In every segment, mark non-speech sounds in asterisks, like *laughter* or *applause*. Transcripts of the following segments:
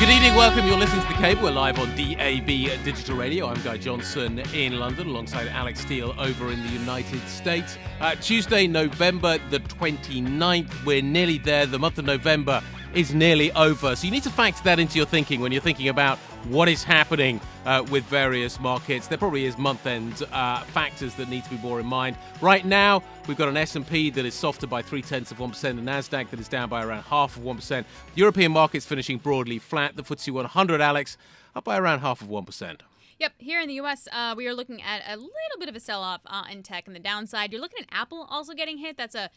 Good evening, welcome. You're listening to The Cable. We're live on DAB Digital Radio. I'm Guy Johnson in London alongside Alix Steel over in the United States. Uh, Tuesday, November the 29th. We're nearly there. The month of November is nearly over. So you need to factor that into your thinking when you're thinking about what is happening uh, with various markets. There probably is month-end uh, factors that need to be more in mind. Right now, we've got an S&P that is softer by three tenths of one percent, a Nasdaq that is down by around half of one percent. European markets finishing broadly flat. The FTSE 100, Alix, up by around half of one percent. Yep, here in the U.S., uh, we are looking at a little bit of a sell-off uh, in tech and the downside. You're looking at Apple also getting hit. That's a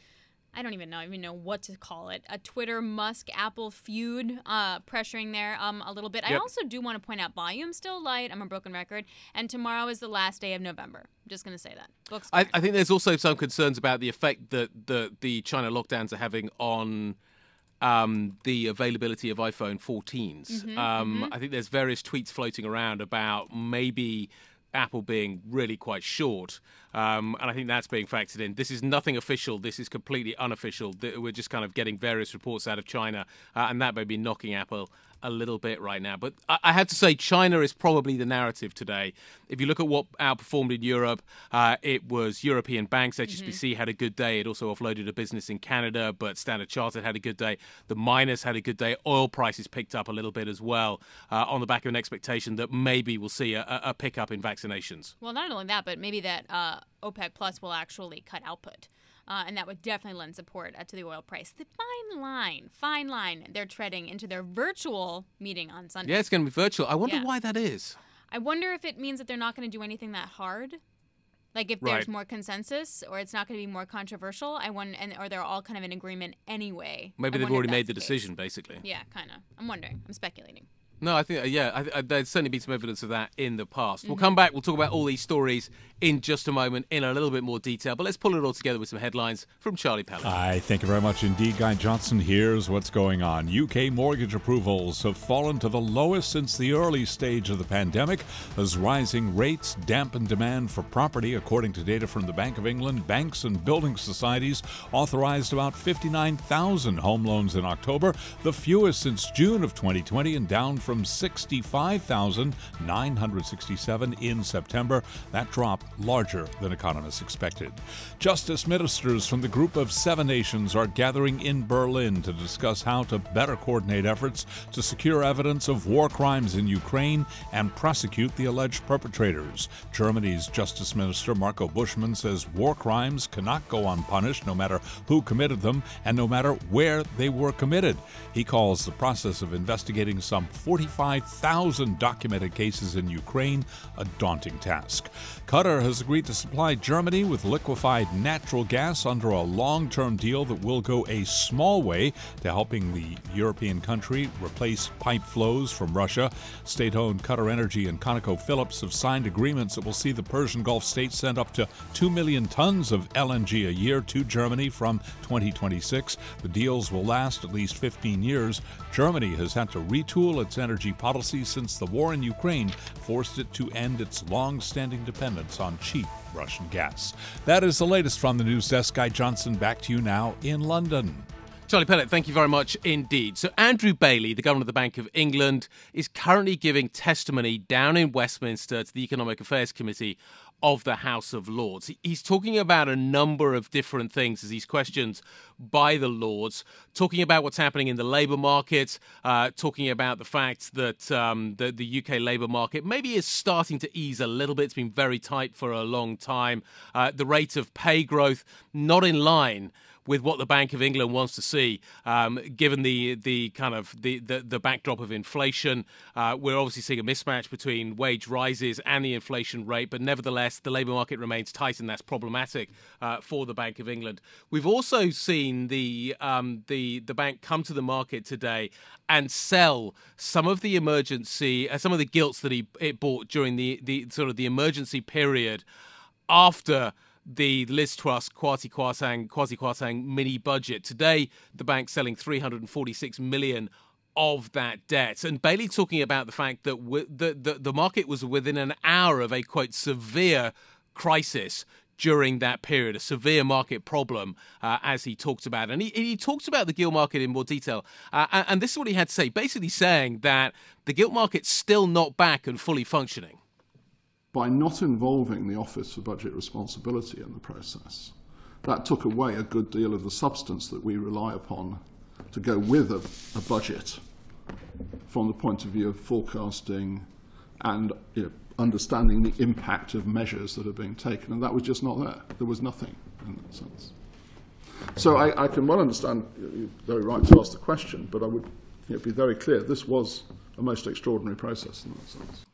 I don't even know I even know what to call it. A Twitter Musk Apple feud uh, pressuring there um, a little bit. I also do want to point out volume still light. I'm a broken record, and tomorrow is the last day of November. I'm just gonna say that. Books. I. I think there's also some concerns about the effect that the, the China lockdowns are having on um, the availability of iPhone 14s. um, I think there's various tweets floating around about maybe Apple being really quite short, um, and I think that's being factored in. This is nothing official. This is completely unofficial. We're just kind of getting various reports out of China, uh, and that may be knocking Apple a little bit right now. But I, I had to say, China is probably the narrative today. If you look at what outperformed in Europe, uh, it was European banks. HSBC had a good day. It also offloaded a business in Canada, but Standard Chartered had a good day. The miners had a good day. Oil prices picked up a little bit as well uh, on the back of an expectation that maybe we'll see a, a a pickup in vaccinations. Well, not only that, but maybe that uh, OPEC Plus will actually cut output. Uh, and that would definitely lend support uh, to the oil price. The fine line, fine line they're treading into their virtual meeting on Sunday. Yeah, it's going to be virtual. I wonder Yeah. why that is. I wonder if it means that they're not going to do anything that hard. Like if there's more consensus or it's not going to be more controversial. I wonder, and or they're all kind of in agreement anyway. Maybe I they've already made the case. decision, basically. Yeah, kind of. I'm wondering. I'm speculating. No, I think uh, yeah, I, I, there's certainly been some evidence of that in the past. Mm-hmm. We'll come back. We'll talk about all these stories in just a moment in a little bit more detail. But let's pull it all together with some headlines from Charlie Pellett. I thank you very much indeed, Guy Johnson. Here's what's going on. UK mortgage approvals have fallen to the lowest since the early stage of the pandemic as rising rates dampen demand for property. According to data from the Bank of England, banks and building societies authorized about 59,000 home loans in October, the fewest since June of 2020 and down from 65,967 in September. That drop larger than economists expected. Justice ministers from the group of seven nations are gathering in Berlin to discuss how to better coordinate efforts to secure evidence of war crimes in Ukraine and prosecute the alleged perpetrators. Germany's Justice Minister Marco Buschmann says war crimes cannot go unpunished no matter who committed them and no matter where they were committed. He calls the process of investigating some 45,000 documented cases in Ukraine a daunting task. Qatar has agreed to supply Germany with liquefied natural gas under a long term deal that will go a small way to helping the European country replace pipe flows from Russia. State owned Qatar Energy and ConocoPhillips have signed agreements that will see the Persian Gulf states send up to 2 million tons of LNG a year to Germany from 2026. The deals will last at least 15 years. Germany has had to retool its energy policy since the war in Ukraine forced it to end its long standing dependence on cheap Russian gas. That is the latest from the news desk. Guy Johnson, back to you now in London. Charlie Pellett, thank you very much indeed. So, Andrew Bailey, the Governor of the Bank of England, is currently giving testimony down in Westminster to the Economic Affairs Committee of the House of Lords. He's talking about a number of different things as he's questioned by the Lords, talking about what's happening in the labour market, uh, talking about the fact that um, the, the UK labour market maybe is starting to ease a little bit. It's been very tight for a long time. Uh, the rate of pay growth not in line with what the Bank of England wants to see, um, given the the kind of the the, the backdrop of inflation. Uh, we're obviously seeing a mismatch between wage rises and the inflation rate, but nevertheless, the labour market remains tight, and that's problematic uh, for the Bank of England. We've also seen the um, the the bank come to the market today and sell some of the emergency, uh, some of the gilts that he it bought during the the sort of the emergency period after the Liz Truss Kwasi Kwarteng Kwasi Kwarteng mini budget. Today, the bank selling 346 million of that debt. And Bailey talking about the fact that w- the, the the market was within an hour of a quote severe crisis during that period, a severe market problem, uh, as he talked about. And he, he talked about the gilt market in more detail. Uh, and, and this is what he had to say, basically saying that the gilt market's still not back and fully functioning by not involving the Office for Budget Responsibility in the process, that took away a good deal of the substance that we rely upon to go with a, a budget from the point of view of forecasting and you know, understanding the impact of measures that are being taken. And that was just not there. There was nothing in that sense. So I, I can well understand, you're very right to ask the question, but I would you know, be very clear this was a most extraordinary process in that sense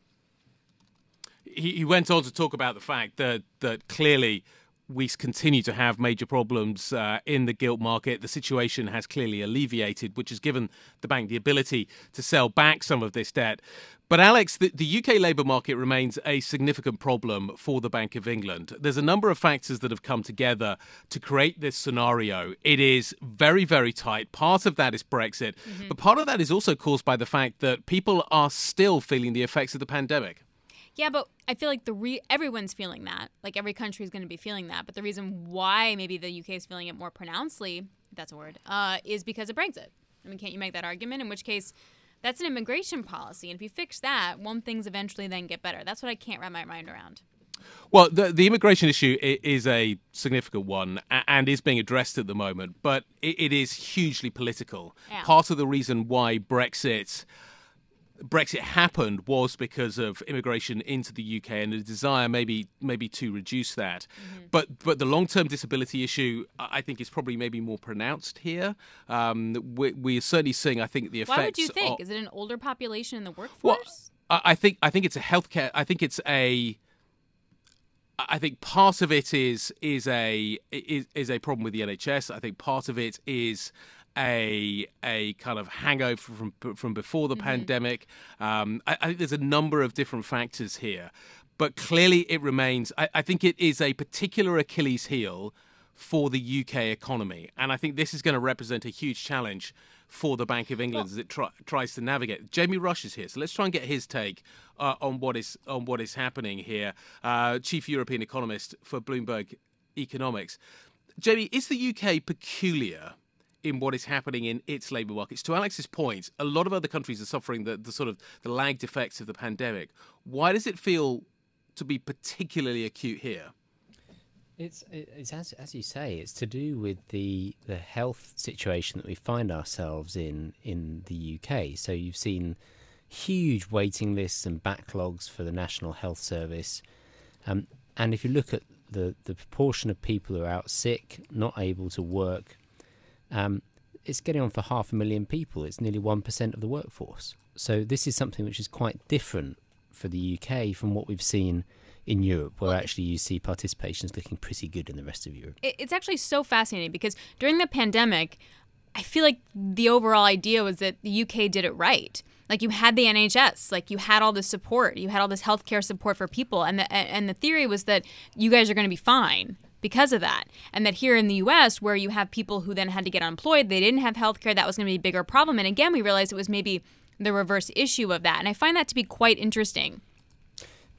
he, he went on to talk about the fact that that clearly we continue to have major problems uh, in the gilt market. The situation has clearly alleviated, which has given the bank the ability to sell back some of this debt. But, Alix, the, the UK labour market remains a significant problem for the Bank of England. There's a number of factors that have come together to create this scenario. It is very, very tight. Part of that is Brexit, mm-hmm. but part of that is also caused by the fact that people are still feeling the effects of the pandemic. Yeah, but I feel like the re- everyone's feeling that. Like every country is going to be feeling that. But the reason why maybe the UK is feeling it more pronouncedly, if that's a word, uh, is because of Brexit. I mean, can't you make that argument? In which case, that's an immigration policy, and if you fix that, won't things eventually then get better? That's what I can't wrap my mind around. Well, the, the immigration issue is a significant one and is being addressed at the moment, but it is hugely political. Yeah. Part of the reason why Brexit Brexit happened was because of immigration into the UK and a desire maybe maybe to reduce that. Mm-hmm. But but the long term disability issue I think is probably maybe more pronounced here. Um, we, we, are certainly seeing I think the effects. Why would you think? Of, is it an older population in the workforce? Well, I think I think it's a healthcare. I think it's a. I think part of it is is a is, is a problem with the NHS. I think part of it is a a kind of hangover from from before the mm-hmm. pandemic. Um, I, I, think there's a number of different factors here, but clearly it remains. I, I think it is a particular Achilles heel for the UK economy, and I think this is going to represent a huge challenge for the Bank of England as it try, tries to navigate. Jamie Rush is here, so let's try and get his take uh, on what is on what is happening here. Uh, Chief European economist for Bloomberg Economics. Jamie, is the UK peculiar in what is happening in its labour markets. To Alix's point, a lot of other countries are suffering the, the sort of the lagged effects of the pandemic. Why does it feel to be particularly acute here? It's it's as as you say, it's to do with the the health situation that we find ourselves in in the UK. So you've seen huge waiting lists and backlogs for the National Health Service, um, and if you look at the the proportion of people who are out sick, not able to work, um, it's getting on for half a million people. It's nearly 1% of the workforce. So this is something which is quite different for the UK from what we've seen in Europe, where actually you see participation is looking pretty good in the rest of Europe. It's actually so fascinating because during the pandemic, I feel like the overall idea was that the UK did it right. Like you had the NHS, like you had all this support, you had all this healthcare support for people, and the and the theory was that you guys are going to be fine because of that. And that here in the US, where you have people who then had to get unemployed, they didn't have health care, that was going to be a bigger problem. And again, we realized it was maybe the reverse issue of that. And I find that to be quite interesting.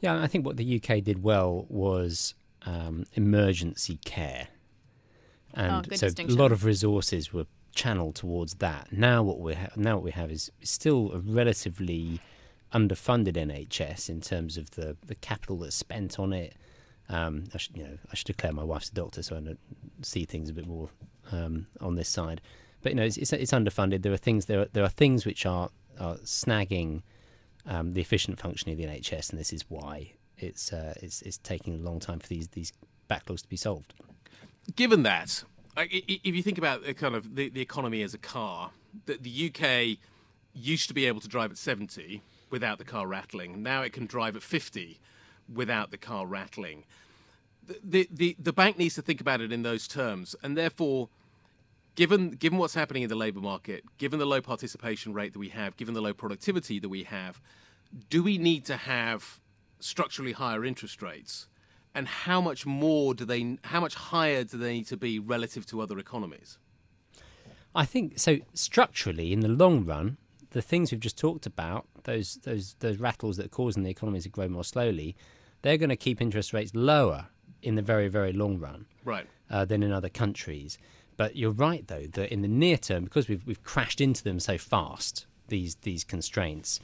Yeah, I think what the UK did well was um, emergency care. And oh, so a lot of resources were channeled towards that. Now what we ha- now what we have is still a relatively underfunded NHS in terms of the, the capital that's spent on it, um, I should, you know, I should declare my wife's a doctor, so I see things a bit more um, on this side. But you know, it's, it's, it's, underfunded. There are things there are, there are things which are, are snagging um, the efficient functioning of the NHS, and this is why it's, uh, it's it's taking a long time for these these backlogs to be solved. Given that, if you think about the kind of the, the economy as a car, that the UK used to be able to drive at 70 without the car rattling. Now it can drive at 50 without the car rattling. The, the, the, bank needs to think about it in those terms, and therefore, given given what's happening in the labour market, given the low participation rate that we have, given the low productivity that we have, do we need to have structurally higher interest rates? And how much more do they? How much higher do they need to be relative to other economies? I think so. Structurally, in the long run, the things we've just talked about, those those those rattles that are causing the economies to grow more slowly, they're going to keep interest rates lower in the very very long run Right. uh, than in other countries. But you're right, though, that in the near term, because we've we've crashed into them so fast, these these constraints.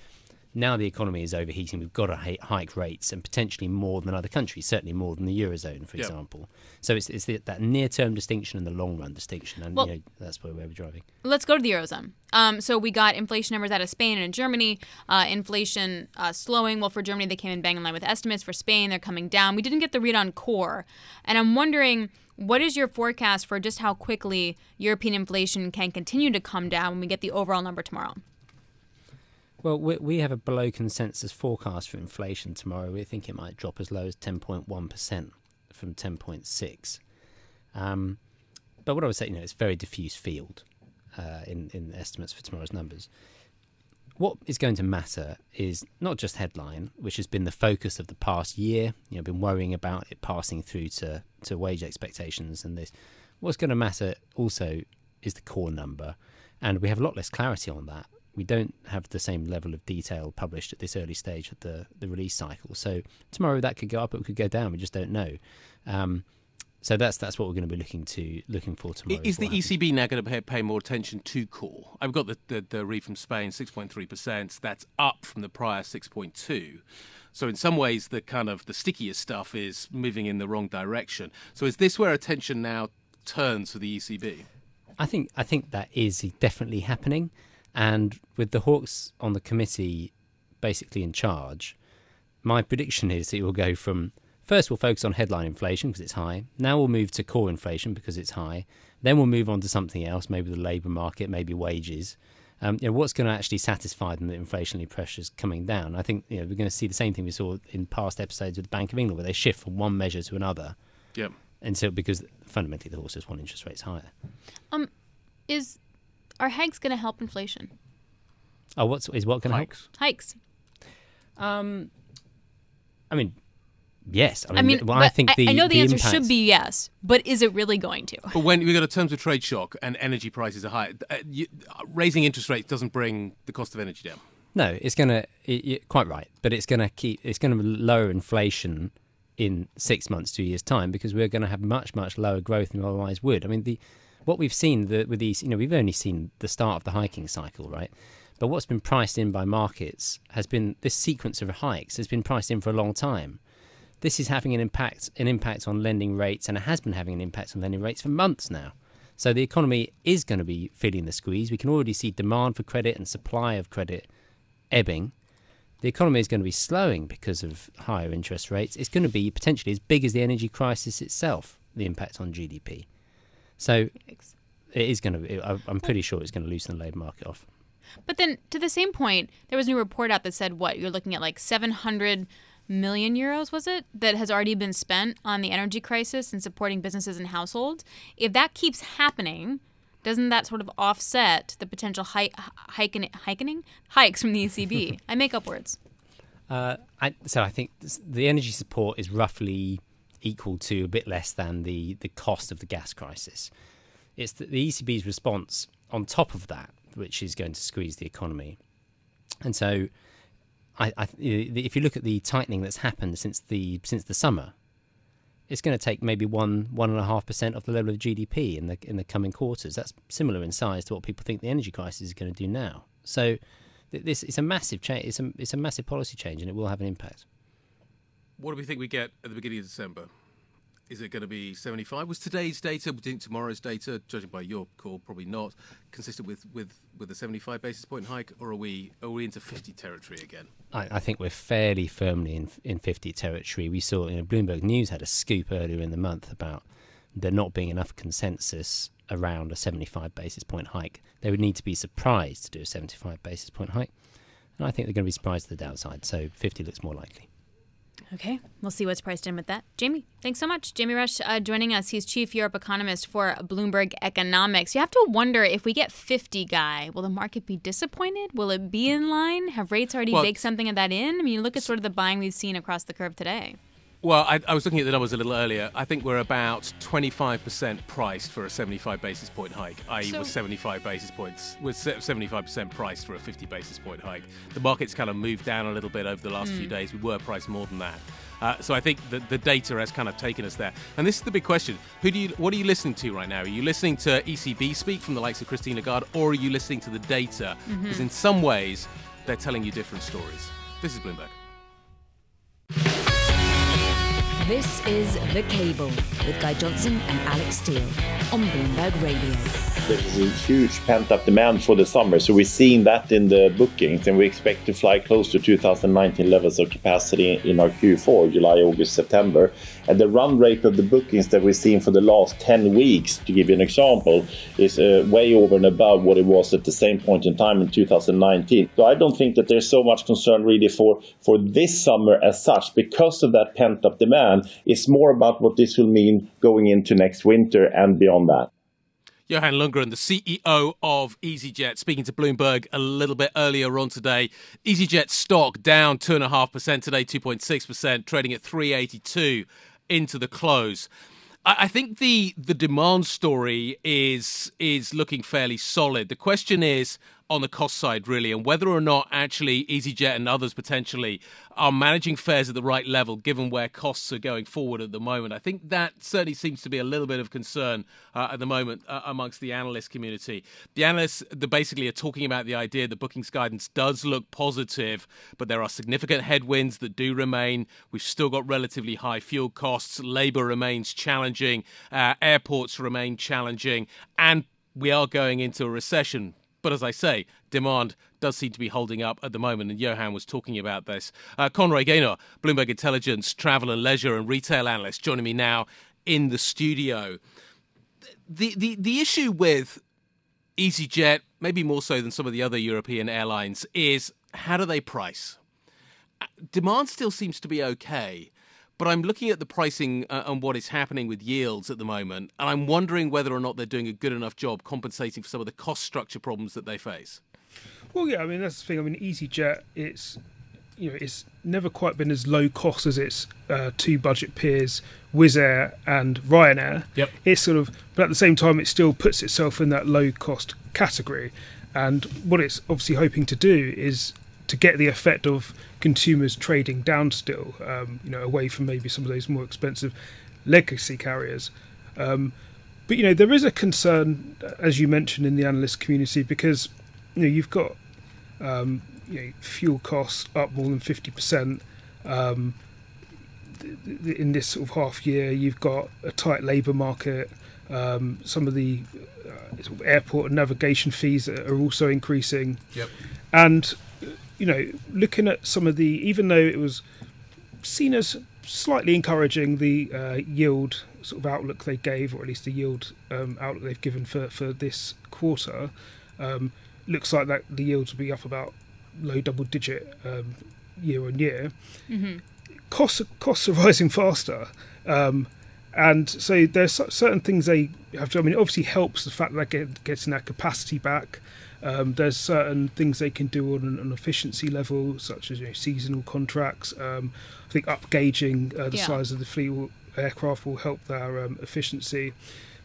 Now the economy is overheating. We've got to hi- hike rates and potentially more than other countries, certainly more than the eurozone, for Yep. example. So it's, it's the, that near-term distinction and the long-run distinction, and Well- you know, that's where we're driving. Let's go to the eurozone. Um, so we got inflation numbers out of Spain and in Germany. Uh, inflation uh, slowing. Well, for Germany, they came in bang in line with estimates. For Spain, they're coming down. We didn't get the read on core, and I'm wondering what is your forecast for just how quickly European inflation can continue to come down when we get the overall number tomorrow. Well, we, we have a below consensus forecast for inflation tomorrow. We think it might drop as low as 10.1% from 10.6. Um, but what I would say, you know, it's a very diffuse field uh, in, in estimates for tomorrow's numbers. What is going to matter is not just headline, which has been the focus of the past year. You know, been worrying about it passing through to, to wage expectations and this. What's going to matter also is the core number, and we have a lot less clarity on that. We don't have the same level of detail published at this early stage of the, the release cycle. So tomorrow that could go up, it could go down. We just don't know. Um, so that's that's what we're going to be looking to looking for tomorrow. Is the happens. ECB now going to pay, pay more attention to core? I've got the, the, the read from Spain, 6.3%. That's up from the prior 6.2. So in some ways, the kind of the stickiest stuff is moving in the wrong direction. So is this where attention now turns for the ECB? I think I think that is definitely happening, and with the Hawks on the committee, basically in charge, my prediction is that it will go from first we'll focus on headline inflation because it's high. Now we'll move to core inflation because it's high. Then we'll move on to something else, maybe the labour market, maybe wages. Um, you know, what's going to actually satisfy them that inflationary pressures coming down? I think you know, we're going to see the same thing we saw in past episodes with the Bank of England, where they shift from one measure to another, Yep. and so because fundamentally the horses want interest rates higher. Um, Is are hikes going to help inflation? Oh, what's is what going to help? Hikes. Hikes. Um, I mean, yes. I mean, I mean, well, I but think the I know the, answer should be yes, but is it really going to? But when we've got a terms of trade shock and energy prices are high, uh, you, uh, raising interest rates doesn't bring the cost of energy down. No, it's going to quite right, but it's going to keep it's going to lower inflation in six months to a year's time because we're going to have much much lower growth than we otherwise would. I mean, the what we've seen the, with these, you know, we've only seen the start of the hiking cycle, right? But what's been priced in by markets has been this sequence of hikes has been priced in for a long time. This is having an impact an impact on lending rates, and it has been having an impact on lending rates for months now. So the economy is going to be feeling the squeeze. We can already see demand for credit and supply of credit ebbing. The economy is going to be slowing because of higher interest rates. It's going to be potentially as big as the energy crisis itself, the impact on GDP. So it is going to I'm pretty sure it's going to loosen the labour market off. But then, to the same point, there was a new report out that said what you're looking at like 700 million euros, was it, that has already been spent on the energy crisis and supporting businesses and households. If that keeps happening, doesn't that sort of offset the potential hi- hiking, hiking hikes from the ECB? *laughs* I make up words. Uh, I, so I think this- the energy support is roughly equal to a bit less than the, the cost of the gas crisis. It's the, the ECB's response on top of that, which is going to squeeze the economy. And so, I, I, if you look at the tightening that's happened since the since the summer, it's going to take maybe one one and a half percent of the level of GDP in the in the coming quarters. That's similar in size to what people think the energy crisis is going to do now. So, this is a massive change. It's a it's a massive policy change, and it will have an impact. What do we think we get at the beginning of December? Is it going to be 75? Was today's data, we think tomorrow's data, judging by your call, probably not, consistent with, with, with a 75 basis point hike, or are we are we into 50 territory again? I, I think we're fairly firmly in in 50 territory. We saw, you know, Bloomberg News had a scoop earlier in the month about there not being enough consensus around a 75 basis point hike. They would need to be surprised to do a 75 basis point hike. And I think they're going to be surprised to the downside. So 50 looks more likely. Okay, we'll see what's priced in with that. Jamie, thanks so much. Jamie Rush uh, joining us. He's chief Europe economist for Bloomberg Economics. You have to wonder if we get 50 guy, will the market be disappointed? Will it be in line? Have rates already Well- baked something of that in? I mean, look at sort of the buying we've seen across the curve today. Well, I, I was looking at the numbers a little earlier. I think we're about 25% priced for a 75 basis point hike, i.e., So- with 75 basis points, se- 75% priced for a 50 basis point hike. The market's kind of moved down a little bit over the last few days. We were priced more than that. Uh, so I think the, the data has kind of taken us there. And this is the big question: Who do you, what are you listening to right now? Are you listening to ECB speak from the likes of Christine Lagarde, or are you listening to the data? Because in some ways, they're telling you different stories. This is Bloomberg. This is The Cable with Guy Johnson and Alix Steel on Bloomberg Radio. There's a huge pent up demand for the summer, so we're seeing that in the bookings, and we expect to fly close to 2019 levels of capacity in our Q4, July, August, September. And the run rate of the bookings that we've seen for the last 10 weeks, to give you an example, is uh, way over and above what it was at the same point in time in 2019. So I don't think that there's so much concern really for, for this summer as such because of that pent up demand. It's more about what this will mean going into next winter and beyond that. Johan Lundgren, the CEO of EasyJet, speaking to Bloomberg a little bit earlier on today. EasyJet stock down 2.5% today, 2.6%, trading at 382 into the close. I think the the demand story is is looking fairly solid. The question is on the cost side, really, and whether or not actually EasyJet and others potentially are managing fares at the right level, given where costs are going forward at the moment. I think that certainly seems to be a little bit of concern uh, at the moment uh, amongst the analyst community. The analysts, basically are talking about the idea that bookings guidance does look positive, but there are significant headwinds that do remain. We've still got relatively high fuel costs, labour remains challenging, uh, airports remain challenging, and we are going into a recession. But as I say, demand does seem to be holding up at the moment, and Johan was talking about this. Uh, Conroy Gaynor, Bloomberg Intelligence, travel and leisure and retail analyst, joining me now in the studio. The, the, the issue with EasyJet, maybe more so than some of the other European airlines, is how do they price? Demand still seems to be okay, but I'm looking at the pricing uh, and what is happening with yields at the moment, and I'm wondering whether or not they're doing a good enough job compensating for some of the cost structure problems that they face. Well, yeah, I mean that's the thing. I mean, EasyJet, it's you know, it's never quite been as low cost as its uh, two budget peers, Wizz Air and Ryanair. Yep. It's sort of, but at the same time, it still puts itself in that low cost category. And what it's obviously hoping to do is to get the effect of consumers trading down still, um, you know, away from maybe some of those more expensive legacy carriers. Um, but you know, there is a concern, as you mentioned, in the analyst community because you know you've got um, you know, fuel costs up more than fifty percent. Um, th- th- in this sort of half year, you've got a tight labour market. Um, some of the uh, airport and navigation fees are also increasing. Yep. And you know, looking at some of the, even though it was seen as slightly encouraging, the uh, yield sort of outlook they gave, or at least the yield um, outlook they've given for for this quarter, um, looks like that the yields will be up about low double digit um, year on year. Costs costs are *laughs* rising faster. Um, and so there's certain things they have to. I mean, it obviously helps the fact that they're getting that capacity back. Um, there's certain things they can do on an, an efficiency level, such as you know, seasonal contracts. Um, I think upgauging uh, the Yeah. size of the fleet will, aircraft will help their um, efficiency.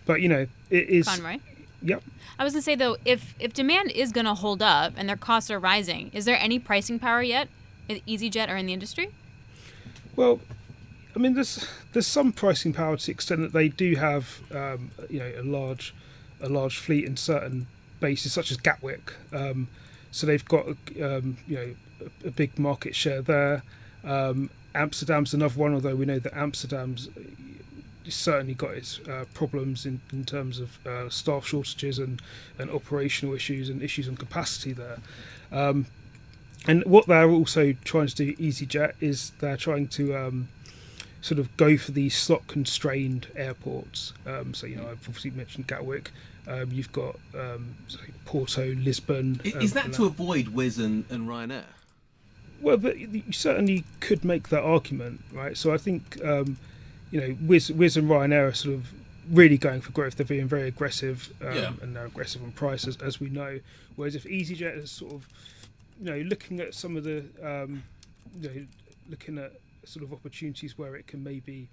But you know, it is. Conroy. Yep. I was gonna say though, if if demand is gonna hold up and their costs are rising, is there any pricing power yet EasyJet or in the industry? Well, I mean, there's there's some pricing power to the extent that they do have, um, you know, a large a large fleet in certain bases, such as Gatwick. Um, so they've got, um, you know, a, a big market share there. Um, Amsterdam's another one, although we know that Amsterdam's certainly got its uh, problems in, in terms of uh, staff shortages and, and operational issues and issues on capacity there. Um, and what they're also trying to do, EasyJet, is they're trying to um, sort of go for these slot constrained airports. Um, so you know, I've obviously mentioned Gatwick. Um, you've got um, Porto, Lisbon. I- um, Is that to avoid Wizz and, and Ryanair? Well, but you certainly could make that argument, right? So I think um, you know, Wizz, Wizz and Ryanair are sort of really going for growth. They're being very aggressive, um, Yeah. and they're aggressive on prices, as we know. Whereas if EasyJet is sort of, you know, looking at some of the, um, you know, looking at sort of opportunities where it can maybe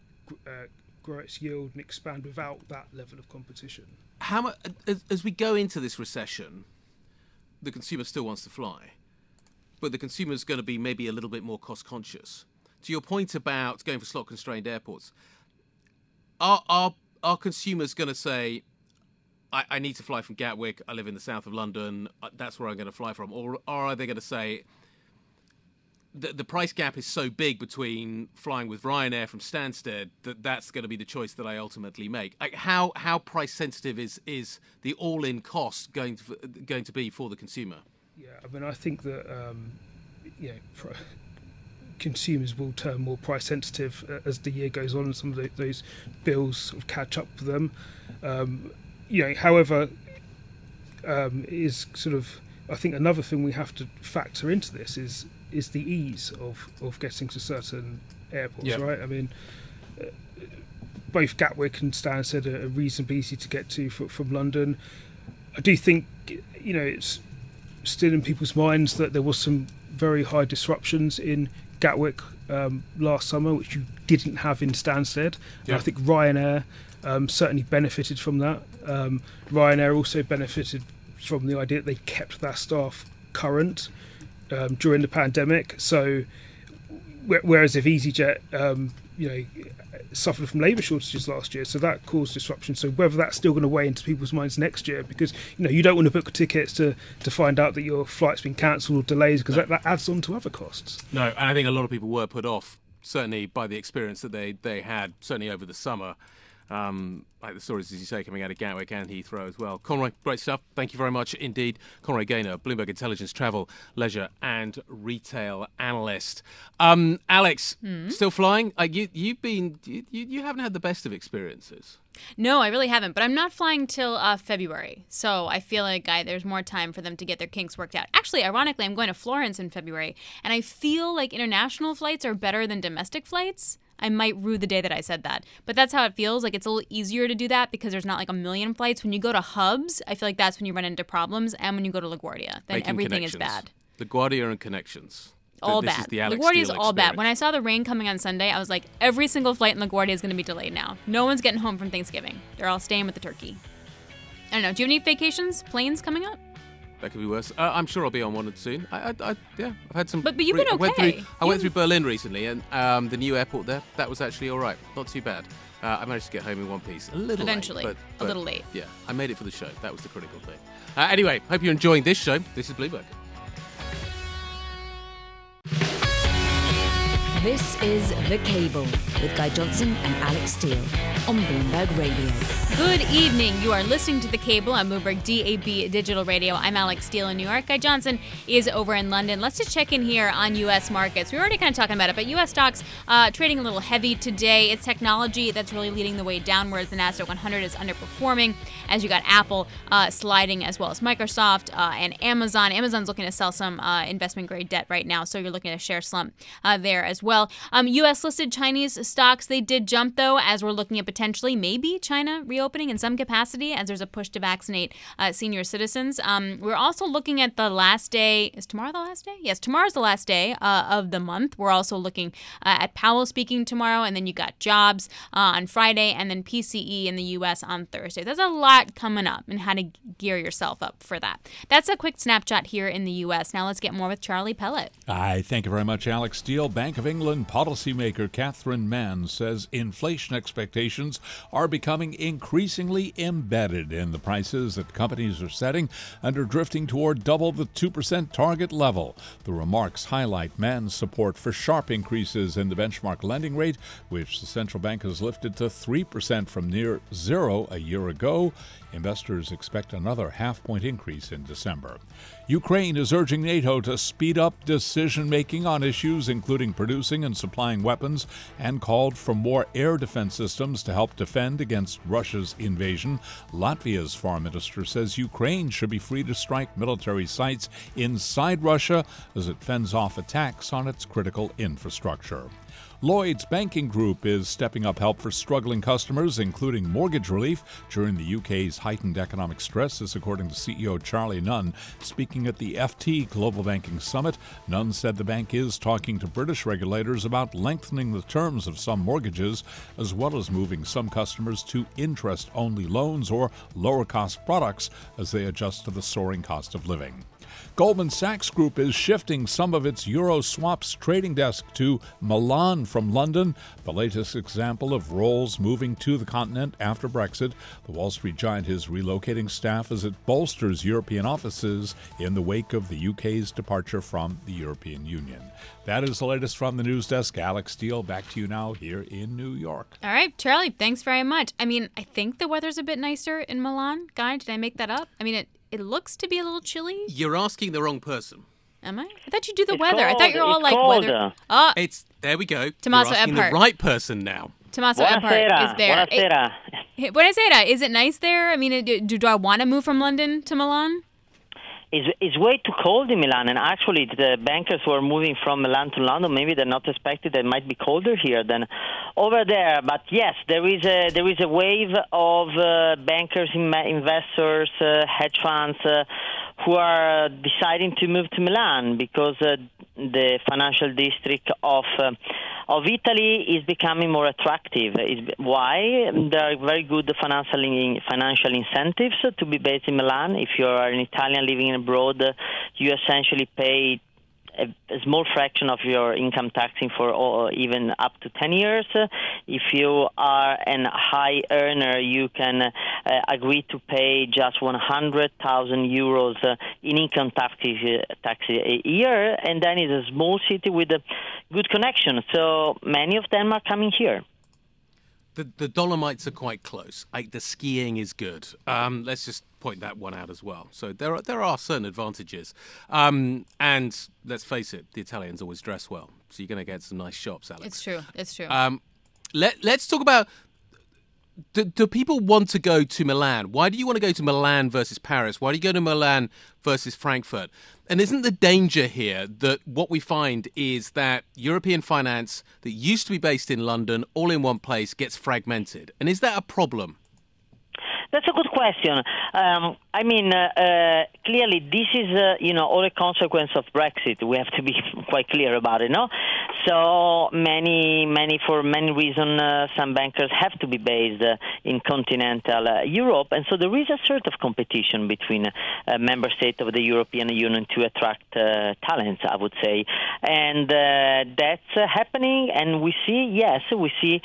uh, grow its yield and expand without that level of competition. How much as, as we go into this recession, the consumer still wants to fly, but the consumer is going to be maybe a little bit more cost conscious. To your point about going for slot constrained airports, are are are consumers going to say, I, I need to fly from Gatwick. I live in the south of London. uh, That's where I'm going to fly from. Or, or are they going to say, the, the price gap is so big between flying with Ryanair from Stansted that that's going to be the choice that I ultimately make. Like how how price sensitive is is the all in cost going to going to be for the consumer? Yeah, I mean, I think that um, you know, consumers will turn more price sensitive uh, as the year goes on, and some of tho- those bills sort of catch up with them. Um, you know, however, um, is sort of I think another thing we have to factor into this is is the ease of of getting to certain airports, Yep. right? I mean. uh, Both Gatwick and Stansted are are reasonably easy to get to fro- from London. I do think, you know, it's still in people's minds that there was some very high disruptions in Gatwick um, last summer, which you didn't have in Stansted. Yeah. I think Ryanair um, certainly benefited from that. Um, Ryanair also benefited from the idea that they kept their staff current um, during the pandemic. So, whe- whereas if EasyJet, um, you know, suffered from labour shortages last year, so that caused disruption. So whether that's still going to weigh into people's minds next year, because you know you don't want to book tickets to to find out that your flight's been cancelled or delays, because that, that adds on to other costs. No, and I think a lot of people were put off, certainly by the experience that they, they had, certainly over the summer. Um, like the stories, as you say, coming out of Gatwick and Heathrow as well. Conroy, great stuff. Thank you very much indeed. Conroy Gaynor, Bloomberg Intelligence, Travel, Leisure, and Retail Analyst. Um, Alix, still flying? Uh, you, you've been, you, you you haven't had the best of experiences. No, I really haven't. But I'm not flying till uh, February, so I feel like I, there's more time for them to get their kinks worked out. Actually, ironically, I'm going to Florence in February, and I feel like international flights are better than domestic flights. I might rue the day that I said that, but that's how it feels. Like it's a little easier to do that because there's not like a million flights. When you go to hubs, I feel like that's when you run into problems, and when you go to LaGuardia, then Making everything is bad. LaGuardia and connections. All this bad. Is the Alix LaGuardia is all bad. When I saw the rain coming on Sunday, I was like, every single flight in LaGuardia is going to be delayed now. No one's getting home from Thanksgiving. They're all staying with the turkey. I don't know. Do you have any vacations, planes coming up? That could be worse. Uh, I'm sure I'll be on one soon. I, I, I, yeah, I've had some. But- but you've been I went through, okay. I went through Berlin recently, and um, the new airport there. That was actually all right. Not too bad. Uh, I managed to get home in one piece. A little Eventually. late, but, A little late. Yeah, I made it for the show. That was the critical thing. Uh, anyway, hope you're enjoying this show. This is Bloomberg. This is The Cable with Guy Johnson and Alix Steel on Bloomberg Radio. Good evening. You are listening to The Cable on Bloomberg DAB Digital Radio. I'm Alix Steel in New York. Guy Johnson is over in London. Let's just check in here on U.S. markets. We were already kind of talking about it, but U.S. stocks uh, trading a little heavy today. It's technology that's really leading the way downwards. The Nasdaq 100 is underperforming as you got Apple uh, sliding as well as Microsoft uh, and Amazon. Amazon's looking to sell some uh, investment grade debt right now, so you're looking at a share slump uh, there as well. Um, U.S. listed Chinese stocks they did jump though, as we're looking at potentially maybe China reopening in some capacity as there's a push to vaccinate uh, senior citizens. Um, we're also looking at the last day. Is tomorrow the last day? Yes, tomorrow's the last day uh, of the month. We're also looking uh, at Powell speaking tomorrow, and then you got jobs uh, on Friday, and then PCE in the U.S. on Thursday. There's a lot coming up, and how to gear yourself up for that. That's a quick snapshot here in the U.S. Now let's get more with Charlie Pellett. I thank you very much, Alix Steel. Bank of England policymaker Catherine Mann says inflation expectations are becoming increasingly embedded in the prices that companies are setting and are drifting toward double the 2% target level. The remarks highlight Mann's support for sharp increases in the benchmark lending rate, which the central bank has lifted to 3% from near zero a year ago. Investors expect another half point increase in December. Ukraine is urging NATO to speed up decision making on issues including producing producing and supplying weapons and called for more air defense systems to help defend against Russia's invasion. Latvia's foreign minister says Ukraine should be free to strike military sites inside Russia as it fends off attacks on its critical infrastructure. Lloyd's Banking Group is stepping up help for struggling customers, including mortgage relief during the UK's heightened economic stress, this according to CEO Charlie Nunn. Speaking at the FT Global Banking Summit, Nunn said the bank is talking to British regulators about lengthening the terms of some mortgages, as well as moving some customers to interest only loans or lower cost products as they adjust to the soaring cost of living. Goldman Sachs Group is shifting some of its Euro swaps trading desk to Milan from London, the latest example of roles moving to the continent after Brexit. The Wall Street giant is relocating staff as it bolsters European offices in the wake of the UK's departure from the European Union. That is the latest from the news desk. Alix Steel, back to you now here in New York. All right, Charlie, thanks very much. I mean, I think the weather's a bit nicer in Milan. Guy, did I make that up? I mean, it, it looks to be a little chilly. You're asking the wrong person. Am I? I thought you do the It's weather. I thought you're all It's like cold. weather. Oh, It's there we go. Tommaso You're asking Ebhardt. the right person now. Tommaso Ebhardt Buonasera. is there. Buonasera. Eh, Buonasera. Is it nice there? I mean, do, do I want to move from London to Milan? It's, it's way too cold in Milan, and actually the bankers who are moving from Milan to London, maybe they're not expected. It might be colder here than over there. But yes, there is a there is a wave of uh, bankers, in, investors, uh, hedge funds uh, who are deciding to move to Milan because uh, the financial district of uh, of Italy is becoming more attractive. Is why there are very good financial financial incentives to be based in Milan. If you are an Italian living abroad, you essentially pay a, small fraction of your income taxing for all, even up to 10 years. If you are an high earner, you can uh, agree to pay just 100,000 euros in income taxes, uh, taxes a year, and then it's a small city with a good connection. So many of them are coming here. The, the Dolomites are quite close. Like the skiing is good. Um, let's just point that one out as well. So there are, there are certain advantages. Um, and let's face it, the Italians always dress well. So you're going to get some nice shops, Alix. It's true. It's true. Um, let, let's talk about do, do people want to go to Milan? Why do you want to go to Milan versus Paris? Why do you go to Milan versus Frankfurt? And isn't the danger here that what we find is that European finance that used to be based in London, all in one place, gets fragmented? And is that a problem? That's a good question. Um, I mean, uh, uh, clearly, this is uh, you know all a consequence of Brexit. We have to be *laughs* quite clear about it, no? So many, many for many reasons, uh, some bankers have to be based uh, in continental uh, Europe, and so there is a sort of competition between member states of the European Union to attract talents. I would say, and that's happening. And we see, yes, we see,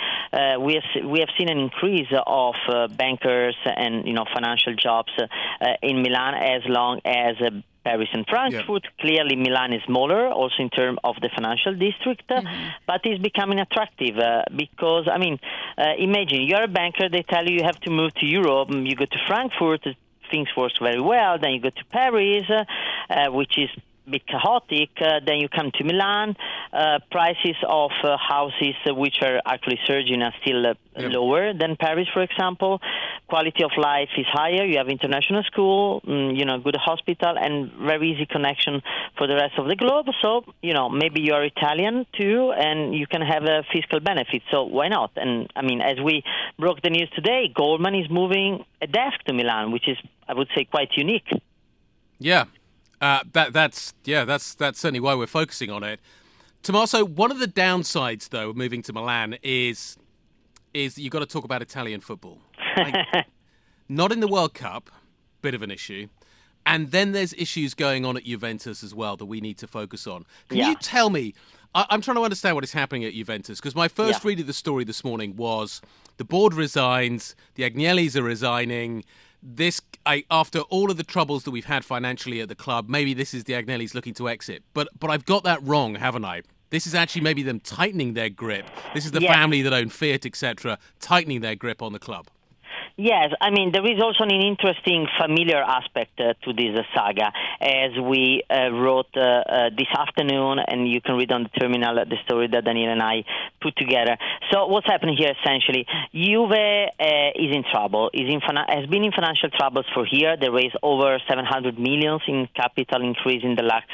we have we have seen an increase of bankers and you know financial jobs in Milan as long as. Uh, Paris and Frankfurt. Clearly, Milan is smaller, also in terms of the financial district, uh, but it's becoming attractive uh, because, I mean, uh, imagine you're a banker, they tell you you have to move to Europe, you go to Frankfurt, things work very well, then you go to Paris, uh, uh, which is bit chaotic. Uh, then you come to Milan. Uh, prices of uh, houses, uh, which are actually surging, are still uh, lower than Paris, for example. Quality of life is higher. You have international school, mm, you know, good hospital, and very easy connection for the rest of the globe. So, you know, maybe you are Italian too, and you can have a fiscal benefit. So why not? And I mean, as we broke the news today, Goldman is moving a desk to Milan, which is, I would say, quite unique. Yeah, uh, that that's yeah, that's that's certainly why we're focusing on it. Tommaso, one of the downsides though of moving to Milan is is that you've got to talk about Italian football. Like, *laughs* not in the World Cup, bit of an issue. And then there's issues going on at Juventus as well that we need to focus on. Can Yeah. you tell me? I, I'm trying to understand what is happening at Juventus because my first Yeah. read of the story this morning was the board resigns, the Agnellis are resigning. This, I, after all of the troubles that we've had financially at the club, maybe this is the Agnellis looking to exit. But, but I've got that wrong, haven't I? This is actually maybe them tightening their grip. This is the Yeah. family that own Fiat, etc., tightening their grip on the club. Yes, I mean there is also an interesting familiar aspect uh, to this uh, saga, as we uh, wrote uh, uh, this afternoon, and you can read on the terminal the story that Daniel and I put together. So what's happening here essentially? Juve uh, is in trouble. Is in has been in financial troubles for here. They raised over 700 millions in capital increase in the last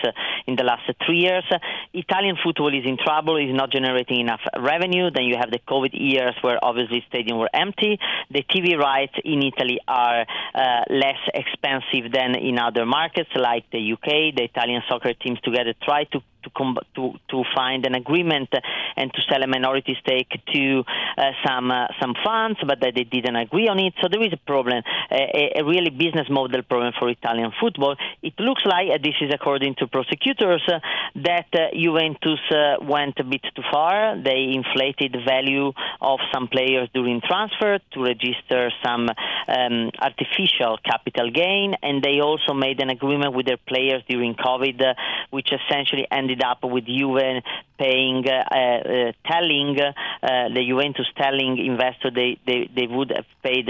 in the last three years. Italian football is in trouble. Is not generating enough revenue. Then you have the COVID years where obviously stadiums were empty. The TV rights in Italy are uh, less expensive than in other markets like the UK. The Italian soccer teams together try to to, com- to to find an agreement and to sell a minority stake to uh, some uh, some funds, but that they didn't agree on it. So there is a problem, a, a really business model problem for Italian football. It looks like, uh, this is according to prosecutors, uh, that uh, Juventus uh, went a bit too far. They inflated the value of some players during transfer to register some um, artificial capital gain, and they also made an agreement with their players during COVID, which essentially ended ended up with Juve paying, uh, uh, telling uh, the Juventus telling investor they, they, they would have paid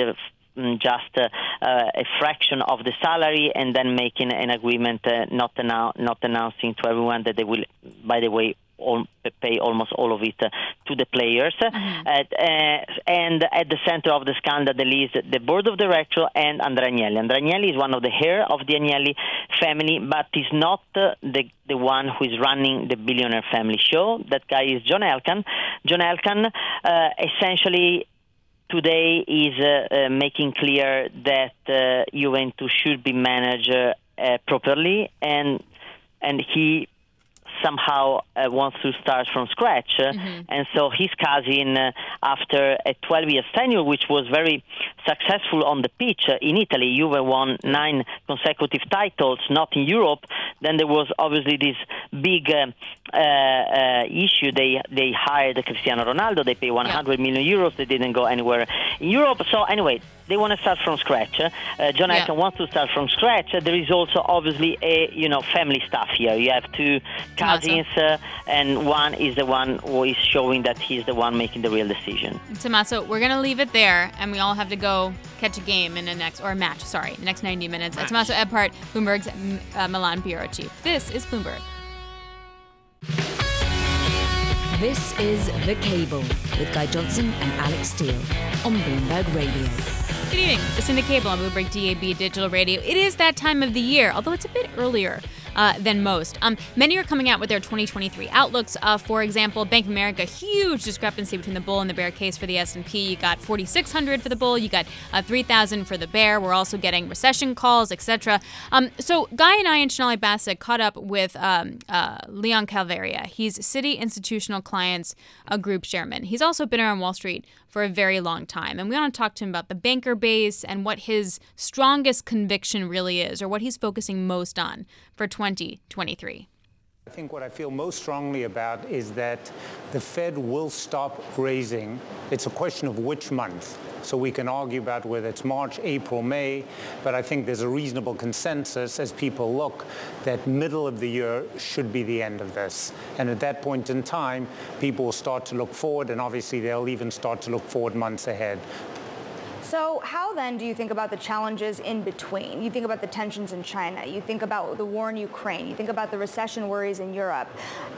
mm, just uh, uh, a fraction of the salary and then making an agreement uh, not, annou- not announcing to everyone that they will, by the way, all, pay almost all of it uh, to the players. Mm-hmm. Uh, and at the center of the scandal is the board of directors and Andrea Agnelli. Andrea Agnelli is one of the heir of the Agnelli family, but is not uh, the the one who is running the Billionaire Family Show. That guy is John Elkann. John Elkann uh, essentially today is uh, uh, making clear that uh, Juventus should be managed properly, and and he somehow uh, wants to start from scratch. Uh, mm-hmm. And so his cousin, uh, after a 12 year tenure, which was very successful on the pitch uh, in Italy, Juve won nine consecutive titles, not in Europe. Then there was obviously this big uh, uh, issue. They they hired Cristiano Ronaldo. They paid 100 yeah. million euros. They didn't go anywhere in Europe. So anyway, they want to start from scratch. Uh, John yeah. wants to start from scratch. Uh, there is also obviously a you know family stuff here. You have two cousins, uh, and one is the one who is showing that he's the one making the real decision. Tommaso, we're gonna leave it there, and we all have to go catch a game in the next or a match. Sorry, the next 90 minutes. Match. Tommaso Ebhardt, Bloomberg's uh, Milan bureau chief. This is Bloomberg. This is The Cable with Guy Johnson and Alix Steel on Bloomberg Radio. Good evening. Listen to Cable on Bloomberg DAB Digital Radio. It is that time of the year, although it's a bit earlier uh, than most. Um, many are coming out with their 2023 outlooks. Uh, for example, Bank of America, huge discrepancy between the bull and the bear case for the S&P. You got 4,600 for the bull, you got uh, 3,000 for the bear. We're also getting recession calls, etc. Um, so Guy and I and Sonali Basak caught up with um, uh, Leon Kalvaria. He's Citi Institutional Clients a Group Chairman. He's also been around Wall Street for a very long time. And we want to talk to him about the banker base and what his strongest conviction really is, or what he's focusing most on for 2023. I think what I feel most strongly about is that the Fed will stop raising. It's a question of which month. So we can argue about whether it's March, April, May, but I think there's a reasonable consensus as people look that middle of the year should be the end of this. And at that point in time, people will start to look forward, and obviously they'll even start to look forward months ahead. So how then do you think about the challenges in between? You think about the tensions in China. You think about the war in Ukraine. You think about the recession worries in Europe.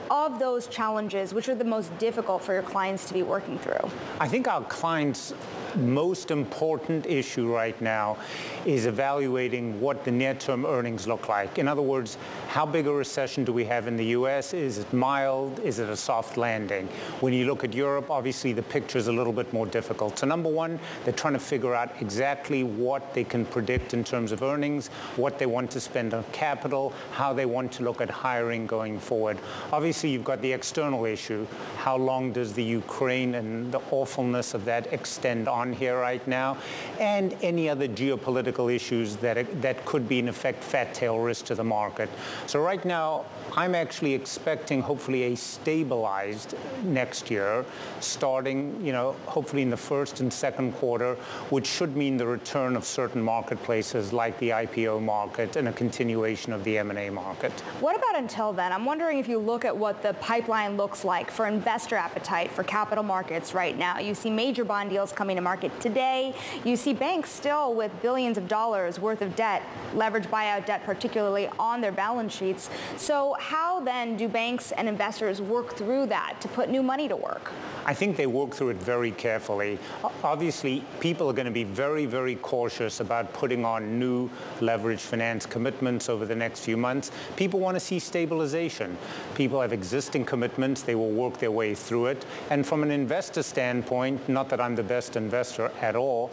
Of those challenges, which are the most difficult for your clients to be working through? I think our clients most important issue right now is evaluating what the near-term earnings look like. In other words, how big a recession do we have in the U.S.? Is it mild? Is it a soft landing? When you look at Europe, obviously the picture is a little bit more difficult. So number one, they're trying to figure out exactly what they can predict in terms of earnings, what they want to spend on capital, how they want to look at hiring going forward. Obviously, you've got the external issue. How long does the Ukraine and the awfulness of that extend on on here right now, and any other geopolitical issues that, that could be, in effect, fat tail risk to the market. So right now, I'm actually expecting hopefully a stabilized next year, starting, you know, hopefully in the first and second quarter, which should mean the return of certain marketplaces like the IPO market and a continuation of the M&A market. What about until then? I'm wondering if you look at what the pipeline looks like for investor appetite for capital markets right now. You see major bond deals coming to market today. You see banks still with billions of dollars worth of debt, leverage buyout debt particularly on their balance sheets. So how then do banks and investors work through that to put new money to work? I think they work through it very carefully. Obviously, people are going to be very, very cautious about putting on new leverage finance commitments over the next few months. People want to see stabilization. People have existing commitments. They will work their way through it. And from an investor standpoint, not that I'm the best investor at all,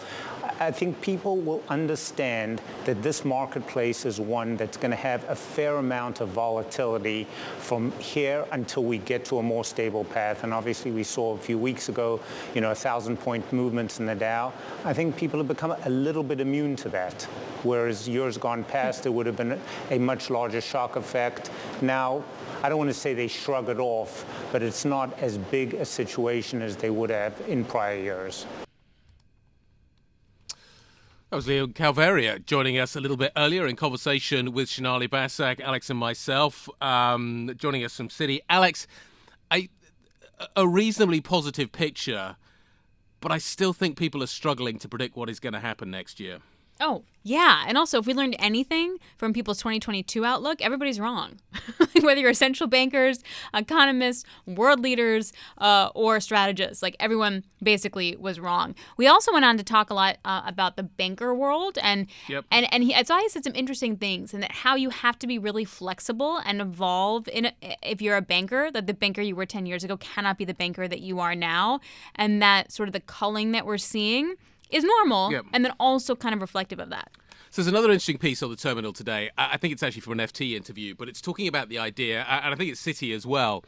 I think people will understand that this marketplace is one that's going to have a fair amount of volatility from here until we get to a more stable path. And obviously, we saw a few weeks ago, you know, a thousand point movements in the Dow. I think people have become a little bit immune to that. Whereas years gone past, there would have been a much larger shock effect. Now, I don't want to say they shrug it off, but it's not as big a situation as they would have in prior years. That was Leo Kalvaria joining us a little bit earlier in conversation with Sonali Basak, Alix, and myself. Um, joining us from Citi. Alix, a reasonably positive picture, but I still think people are struggling to predict what is going to happen next year. Oh, yeah. And also, if we learned anything from people's 2022 outlook, everybody's wrong. *laughs* Whether you're central bankers, economists, world leaders, uh, or strategists, like everyone basically was wrong. We also went on to talk a lot uh, about the banker world, and yep. and and he, Isaiah said some interesting things, and that how you have to be really flexible and evolve. In a, if you're a banker, that the banker you were 10 years ago cannot be the banker that you are now, and that sort of the culling that we're seeing is normal and then also kind of reflective of that. So there's another interesting piece on the terminal today. I I think it's actually from an FT interview, but it's talking about the idea, and I think it's Citi as well.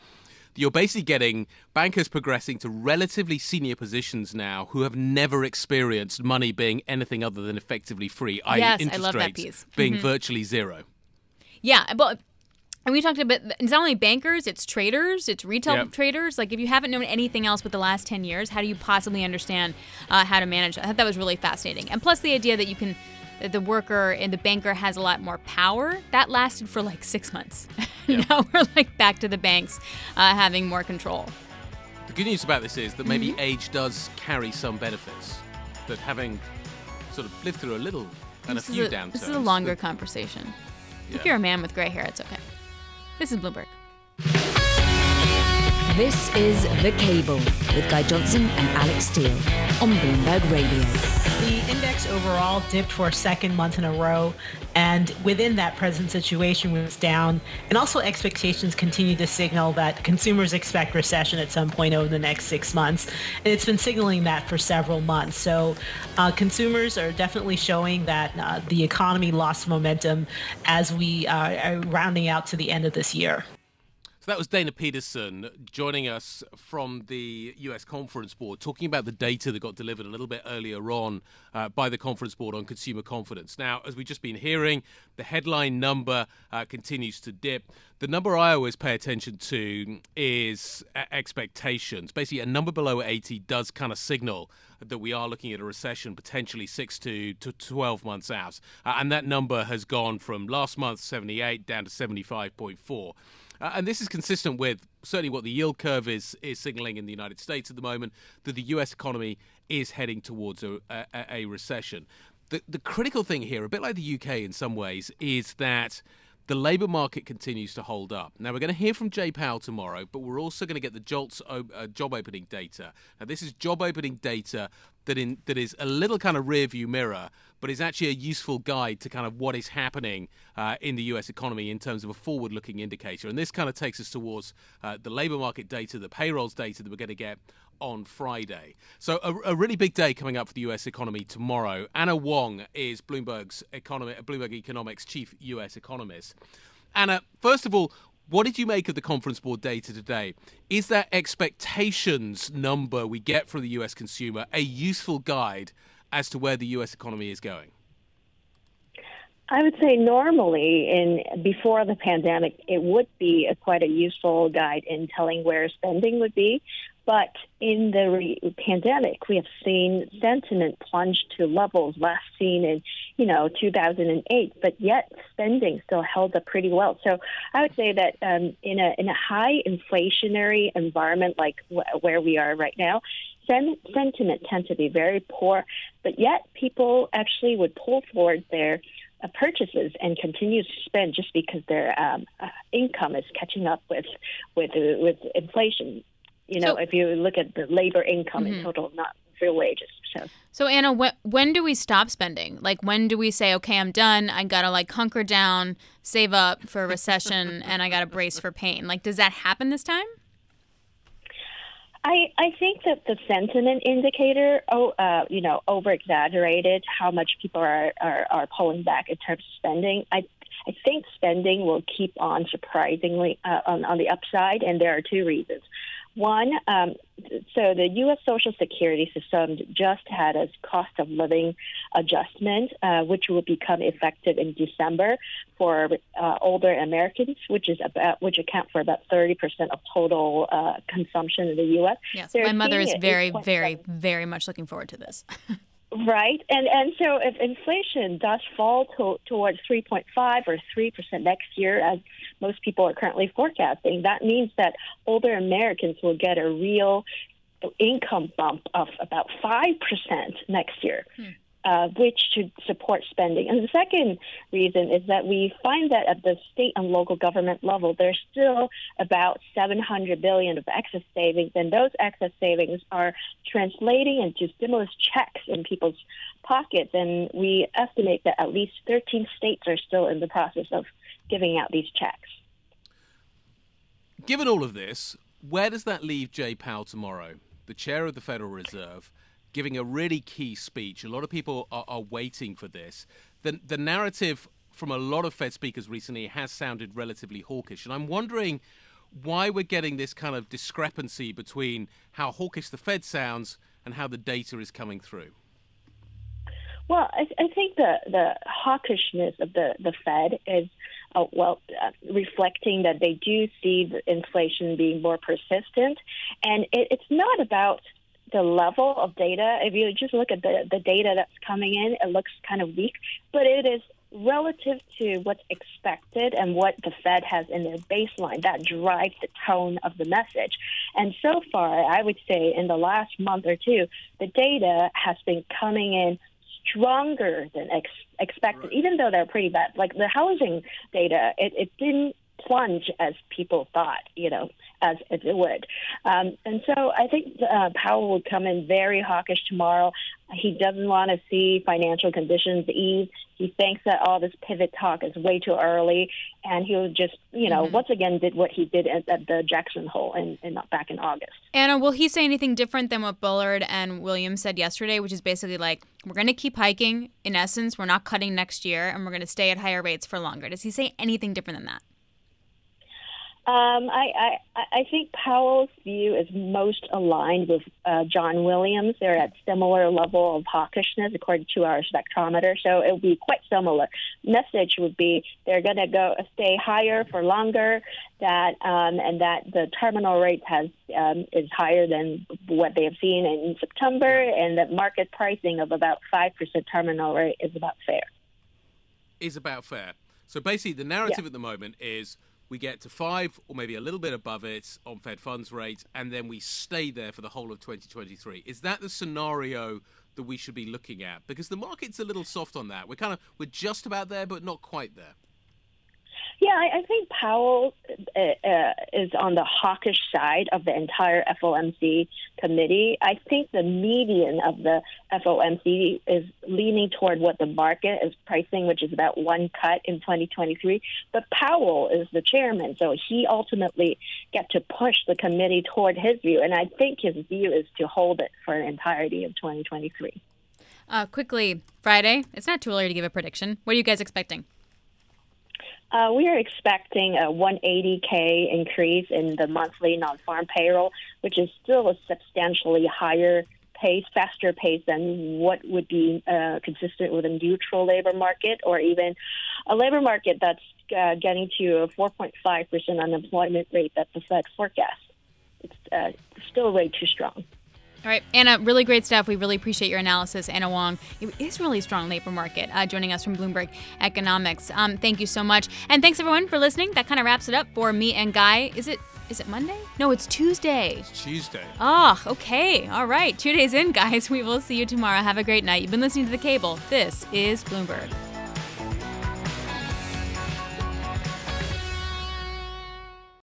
You're basically getting bankers progressing to relatively senior positions now who have never experienced money being anything other than effectively free, i.e., Yes, I interest love that rates piece. being Mhm. virtually zero. Yeah, but and we talked about it's not only bankers, it's traders, it's retail Yep. traders. Like if you haven't known anything else with the last ten years, how do you possibly understand uh, how to manage? that? I thought that was really fascinating, and plus the idea that you can. that The worker and the banker has a lot more power. That lasted for like six months. *laughs* now we're like back to the banks uh, having more control. The good news about this is that maybe Mm-hmm. age does carry some benefits. That having sort of lived through a little and this a few a, downturns. This is a longer conversation. Yeah. If you're a man with gray hair, it's okay. This is Bloomberg. This is The Cable with Guy Johnson and Alix Steel on Bloomberg Radio. Overall dipped for a second month in a row, and within that present situation was down. And also expectations continue to signal that consumers expect recession at some point over the next six months. And it's been signaling that for several months. So uh, consumers are definitely showing that uh, the economy lost momentum as we uh, are rounding out to the end of this year. So that was Dana Peterson joining us from the US Conference Board, talking about the data that got delivered a little bit earlier on uh, by the Conference Board on consumer confidence. Now, as we've just been hearing, the headline number uh, continues to dip. The number I always pay attention to is uh, expectations. Basically, a number below 80 does kind of signal that we are looking at a recession potentially six to, to 12 months out. Uh, and that number has gone from last month, 78, down to 75.4. Uh, and this is consistent with certainly what the yield curve is is signaling in the United States at the moment that the U.S. economy is heading towards a, a, a recession. The the critical thing here, a bit like the UK in some ways, is that the labour market continues to hold up. Now, we're going to hear from Jay Powell tomorrow, but we're also going to get the JOLTS uh, job opening data. Now, this is job opening data that in that is a little kind of rear view mirror, but is actually a useful guide to kind of what is happening uh, in the U.S. economy in terms of a forward-looking indicator. And this kind of takes us towards uh, the labour market data, the payrolls data that we're going to get on Friday. So a, a really big day coming up for the U.S. economy tomorrow. Anna Wong is Bloomberg's economy, Bloomberg Economics chief U.S. economist. Anna, first of all, what did you make of the conference board data today? Is that expectations number we get from the US consumer a useful guide as to where the US economy is going? I would say normally, in before the pandemic, it would be a, quite a useful guide in telling where spending would be. But in the re- pandemic, we have seen sentiment plunge to levels last seen in, you know, 2008. But yet, spending still held up pretty well. So I would say that um, in a in a high inflationary environment like wh- where we are right now, sen- sentiment tends to be very poor. But yet, people actually would pull forward their uh, purchases and continue to spend just because their um, uh, income is catching up with with uh, with inflation. You know, So- if you look at the labor income Mhm. in total, not real wages. So So Anna, when, when do we stop spending? Like when do we say, okay, I'm done. I gotta like hunker down, save up for a recession, *laughs* and I gotta brace for pain. Like, does that happen this time? I, I think that the sentiment indicator, oh, uh, you know, over exaggerated how much people are, are, are pulling back in terms of spending. I, I think spending will keep on surprisingly uh, on, on the upside, and there are two reasons. One, um, so the U.S. Social Security system just had a cost of living adjustment, uh, which will become effective in December for uh, older Americans, which is about which account for about thirty percent of total uh, consumption in the U.S. Yes, They're my mother is very, very, very much looking forward to this. *laughs* Right, and and so if inflation does fall to, towards 3.5 or 3 percent next year, as most people are currently forecasting, that means that older Americans will get a real income bump of about five percent next year. Hmm. Uh, which should support spending. And the second reason is that we find that at the state and local government level, there's still about 700 billion of excess savings, and those excess savings are translating into stimulus checks in people's pockets. And we estimate that at least 13 states are still in the process of giving out these checks. Given all of this, where does that leave Jay Powell tomorrow, the chair of the Federal Reserve, giving a really key speech? A lot of people are, are waiting for this. The, the narrative from a lot of Fed speakers recently has sounded relatively hawkish, and I'm wondering why we're getting this kind of discrepancy between how hawkish the Fed sounds and how the data is coming through. Well, I, I think the, the hawkishness of the, the Fed is, uh, well, uh, reflecting that they do see the inflation being more persistent. And it, it's not about the level of data. If you just look at the, the data that's coming in, it looks kind of weak, but it is relative to what's expected and what the Fed has in their baseline. That drives the tone of the message. And so far, I would say in the last month or two, the data has been coming in stronger than ex- expected, even though they're pretty bad. Like the housing data, it, it didn't plunge as people thought, you know, as, it would. Um, and so I think uh, Powell will come in very hawkish tomorrow. He doesn't want to see financial conditions ease. He thinks that all this pivot talk is way too early, and he'll just, you know, Mhm. once again did what he did at, at the Jackson Hole in, in back in August. Anna, will he say anything different than what Bullard and Williams said yesterday, which is basically like, we're going to keep hiking. In essence, we're not cutting next year, and we're going to stay at higher rates for longer. Does he say anything different than that? Um, I, I, I think Powell's view is most aligned with uh, John Williams. They're at similar level of hawkishness according to our spectrometer, so it would be quite similar. Message would be they're going to go stay higher for longer, that um, and that the terminal rate has um, is higher than what they have seen in September, and that market pricing of about five percent terminal rate is about fair. is about fair. So basically, the narrative at the moment is we get to five or maybe a little bit above it on Fed funds rate, and then we stay there for the whole of 2023. Is that the scenario that we should be looking at? Because the market's a little soft on that. We're kind of we're just about there, but not quite there. Yeah, I, I think Powell uh, uh, is on the hawkish side of the entire FOMC committee. I think the median of the FOMC is leaning toward what the market is pricing, which is about one cut in 2023. But Powell is the chairman, so he ultimately get to push the committee toward his view, and I think his view is to hold it for the entirety of 2023. Uh, quickly, Friday. It's not too early to give a prediction. What are you guys expecting? Uh, we are expecting a 180k increase in the monthly non-farm payroll, which is still a substantially higher pace, faster pace than what would be uh, consistent with a neutral labor market or even a labor market that's uh, getting to a 4.5% unemployment rate that the Fed forecasts. It's uh, still way too strong. All right, Anna, really great stuff. We really appreciate your analysis. Anna Wong, it is really strong labor market, uh, joining us from Bloomberg Economics. Um, thank you so much, and thanks everyone for listening. That kind of wraps it up for me and Guy. Is it is it Monday? No, it's Tuesday. It's Tuesday. Oh, okay. All right. Two days in, guys. *laughs* We will see you tomorrow. Have a great night. You've been listening to The Cable. This is Bloomberg.